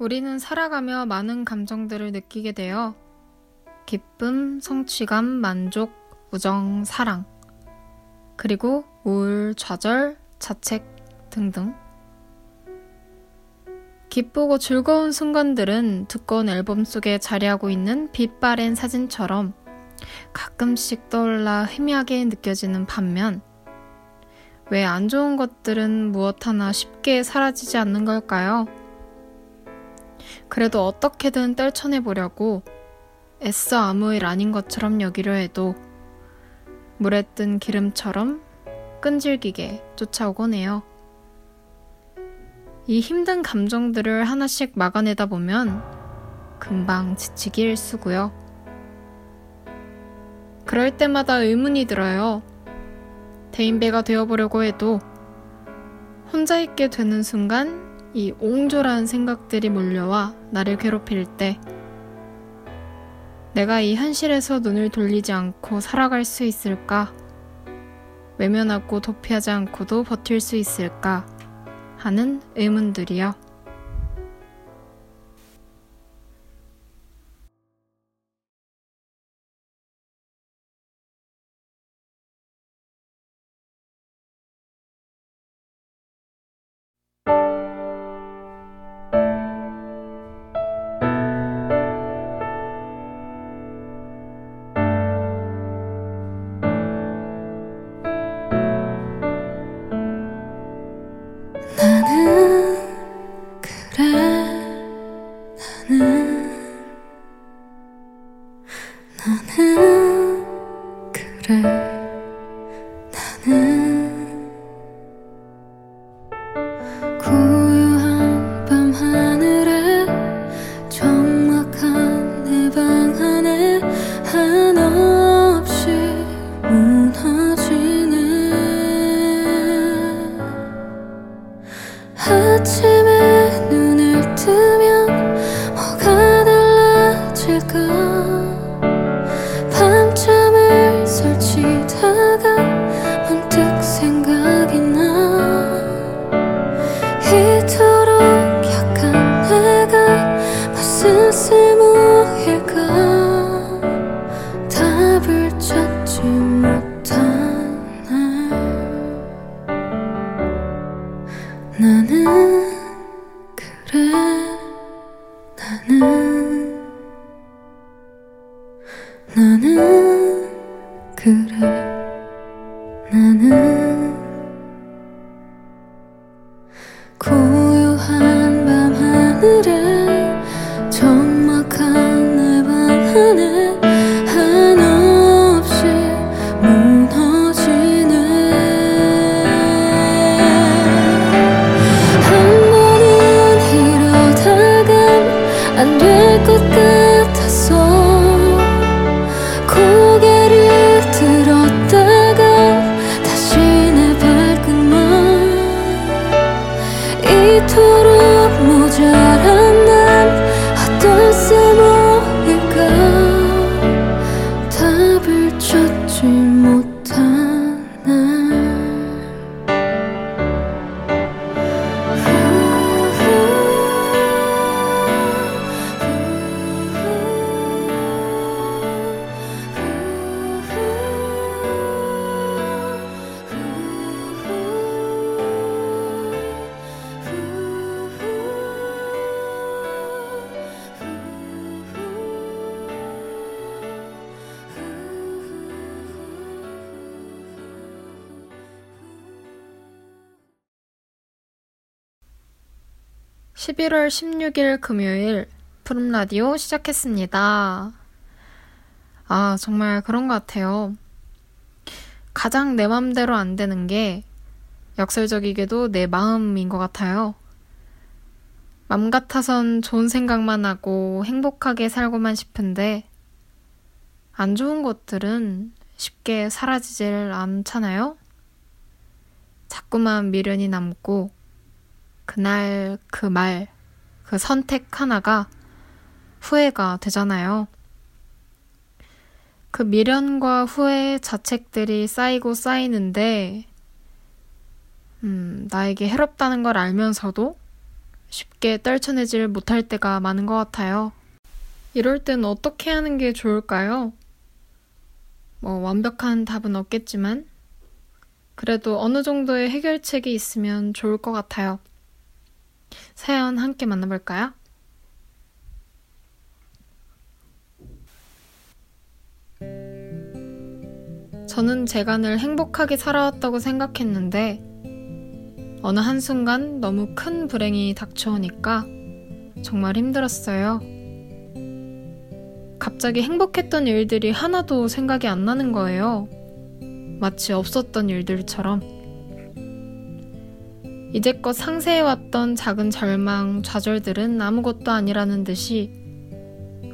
우리는 살아가며 많은 감정들을 느끼게 되어 기쁨, 성취감, 만족, 우정, 사랑, 그리고 우울, 좌절, 자책 등등. 기쁘고 즐거운 순간들은 두꺼운 앨범 속에 자리하고 있는 빛바랜 사진처럼 가끔씩 떠올라 희미하게 느껴지는 반면, 왜 안 좋은 것들은 무엇 하나 쉽게 사라지지 않는 걸까요? 그래도 어떻게든 떨쳐내보려고 애써 아무 일 아닌 것처럼 여기려 해도 물에 뜬 기름처럼 끈질기게 쫓아오곤 해요. 이 힘든 감정들을 하나씩 막아내다 보면 금방 지치기 일쑤고요. 그럴 때마다 의문이 들어요. 대인배가 되어보려고 해도 혼자 있게 되는 순간 이 옹졸한 생각들이 몰려와 나를 괴롭힐 때 내가 이 현실에서 눈을 돌리지 않고 살아갈 수 있을까? 외면하고 도피하지 않고도 버틸 수 있을까? 하는 의문들이요. 나는 그래. 나는 고요한 밤 하늘에 적막한 내 방 안에 한없이 무너지네. 아침 11월 16일 금요일 푸른 라디오 시작했습니다. 아, 정말 그런 것 같아요. 가장 내 맘대로 안 되는 게 역설적이게도 내 마음인 것 같아요. 맘 같아선 좋은 생각만 하고 행복하게 살고만 싶은데 안 좋은 것들은 쉽게 사라지질 않잖아요? 자꾸만 미련이 남고 그날 그 말, 그 선택 하나가 후회가 되잖아요. 그 미련과 후회 자책들이 쌓이고 쌓이는데, 음, 나에게 해롭다는 걸 알면서도 쉽게 떨쳐내질 못할 때가 많은 것 같아요. 이럴 땐 어떻게 하는 게 좋을까요? 뭐 완벽한 답은 없겠지만 그래도 어느 정도의 해결책이 있으면 좋을 것 같아요. 사연 함께 만나볼까요? 저는 늘 행복하게 살아왔다고 생각했는데 어느 한순간 너무 큰 불행이 닥쳐오니까 정말 힘들었어요. 갑자기 행복했던 일들이 하나도 생각이 안 나는 거예요. 마치 없었던 일들처럼. 이제껏 상세해왔던 작은 절망, 좌절들은 아무것도 아니라는 듯이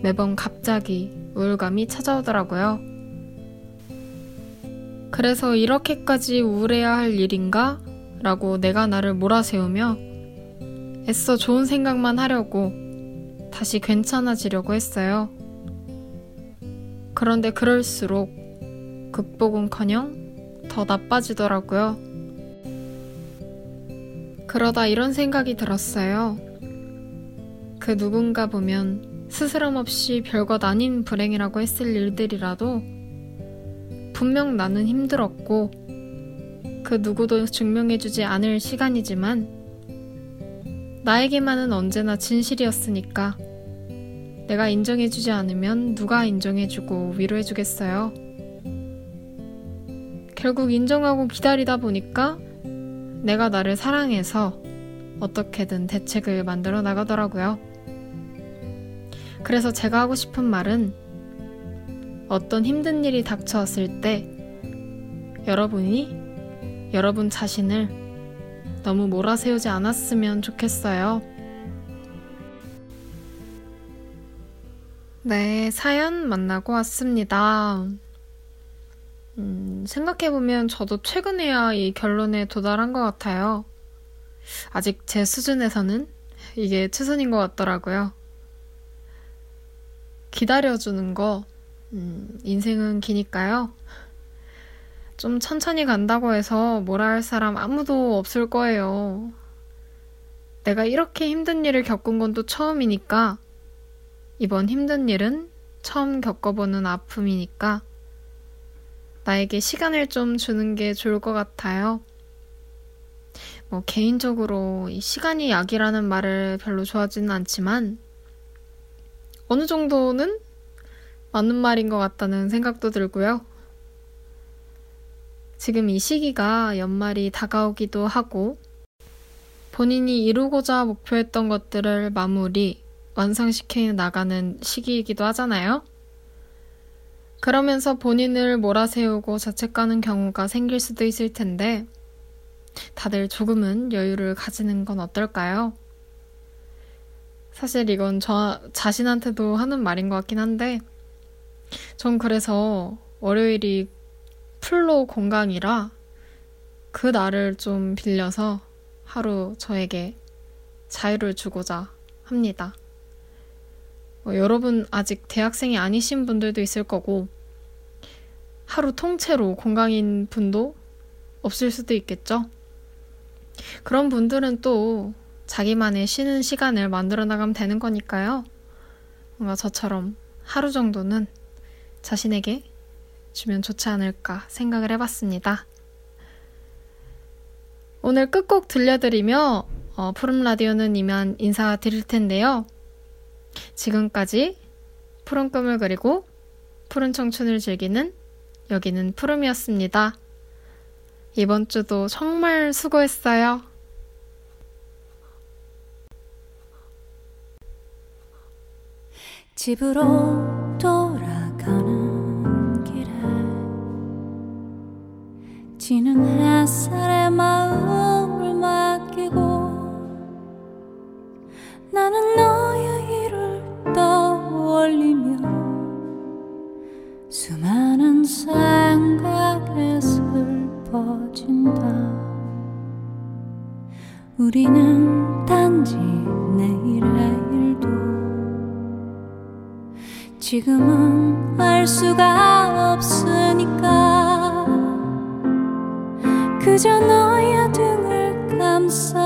매번 갑자기 우울감이 찾아오더라고요. 그래서 이렇게까지 우울해야 할 일인가? 라고 내가 나를 몰아세우며 애써 좋은 생각만 하려고 다시 괜찮아지려고 했어요. 그런데 그럴수록 극복은 커녕 더 나빠지더라고요. 그러다 이런 생각이 들었어요. 그 누군가 보면 스스럼 없이 별것 아닌 불행이라고 했을 일들이라도 분명 나는 힘들었고 그 누구도 증명해주지 않을 시간이지만 나에게만은 언제나 진실이었으니까 내가 인정해주지 않으면 누가 인정해주고 위로해주겠어요. 결국 인정하고 기다리다 보니까 내가 나를 사랑해서 어떻게든 대책을 만들어 나가더라고요. 그래서 제가 하고 싶은 말은 어떤 힘든 일이 닥쳐왔을 때 여러분이 여러분 자신을 너무 몰아세우지 않았으면 좋겠어요. 네, 사연 만나고 왔습니다. 음, 생각해보면 저도 최근에야 이 결론에 도달한 것 같아요. 아직 제 수준에서는 이게 최선인 것 같더라고요. 기다려주는 거, 음, 인생은 기니까요. 좀 천천히 간다고 해서 뭐라 할 사람 아무도 없을 거예요. 내가 이렇게 힘든 일을 겪은 건 또 처음이니까 이번 힘든 일은 처음 겪어보는 아픔이니까 나에게 시간을 좀 주는 게 좋을 것 같아요. 뭐 개인적으로 이 시간이 약이라는 말을 별로 좋아하지는 않지만 어느 정도는 맞는 말인 것 같다는 생각도 들고요. 지금 이 시기가 연말이 다가오기도 하고 본인이 이루고자 목표했던 것들을 마무리, 완성시켜 나가는 시기이기도 하잖아요. 그러면서 본인을 몰아세우고 자책하는 경우가 생길 수도 있을 텐데, 다들 조금은 여유를 가지는 건 어떨까요? 사실 이건 저 자신한테도 하는 말인 것 같긴 한데, 전 그래서 월요일이 풀로 공강이라 그 날을 좀 빌려서 하루 저에게 자유를 주고자 합니다. 어, 여러분 아직 대학생이 아니신 분들도 있을 거고 하루 통째로 건강인 분도 없을 수도 있겠죠. 그런 분들은 또 자기만의 쉬는 시간을 만들어 나가면 되는 거니까요. 뭔가 저처럼 하루 정도는 자신에게 주면 좋지 않을까 생각을 해봤습니다. 오늘 끝곡 들려드리며 어, 푸른 라디오는 이만 인사드릴 텐데요. 지금까지 푸른 꿈을 그리고 푸른 청춘을 즐기는 여기는 푸름이었습니다. 이번 주도 정말 수고했어요. 집으로 우리는 단지 내일의 일도 지금은 알 수가 없으니까. 그저 너의 등을 감싸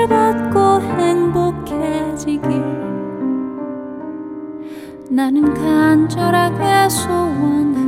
나는 간절하게 소원해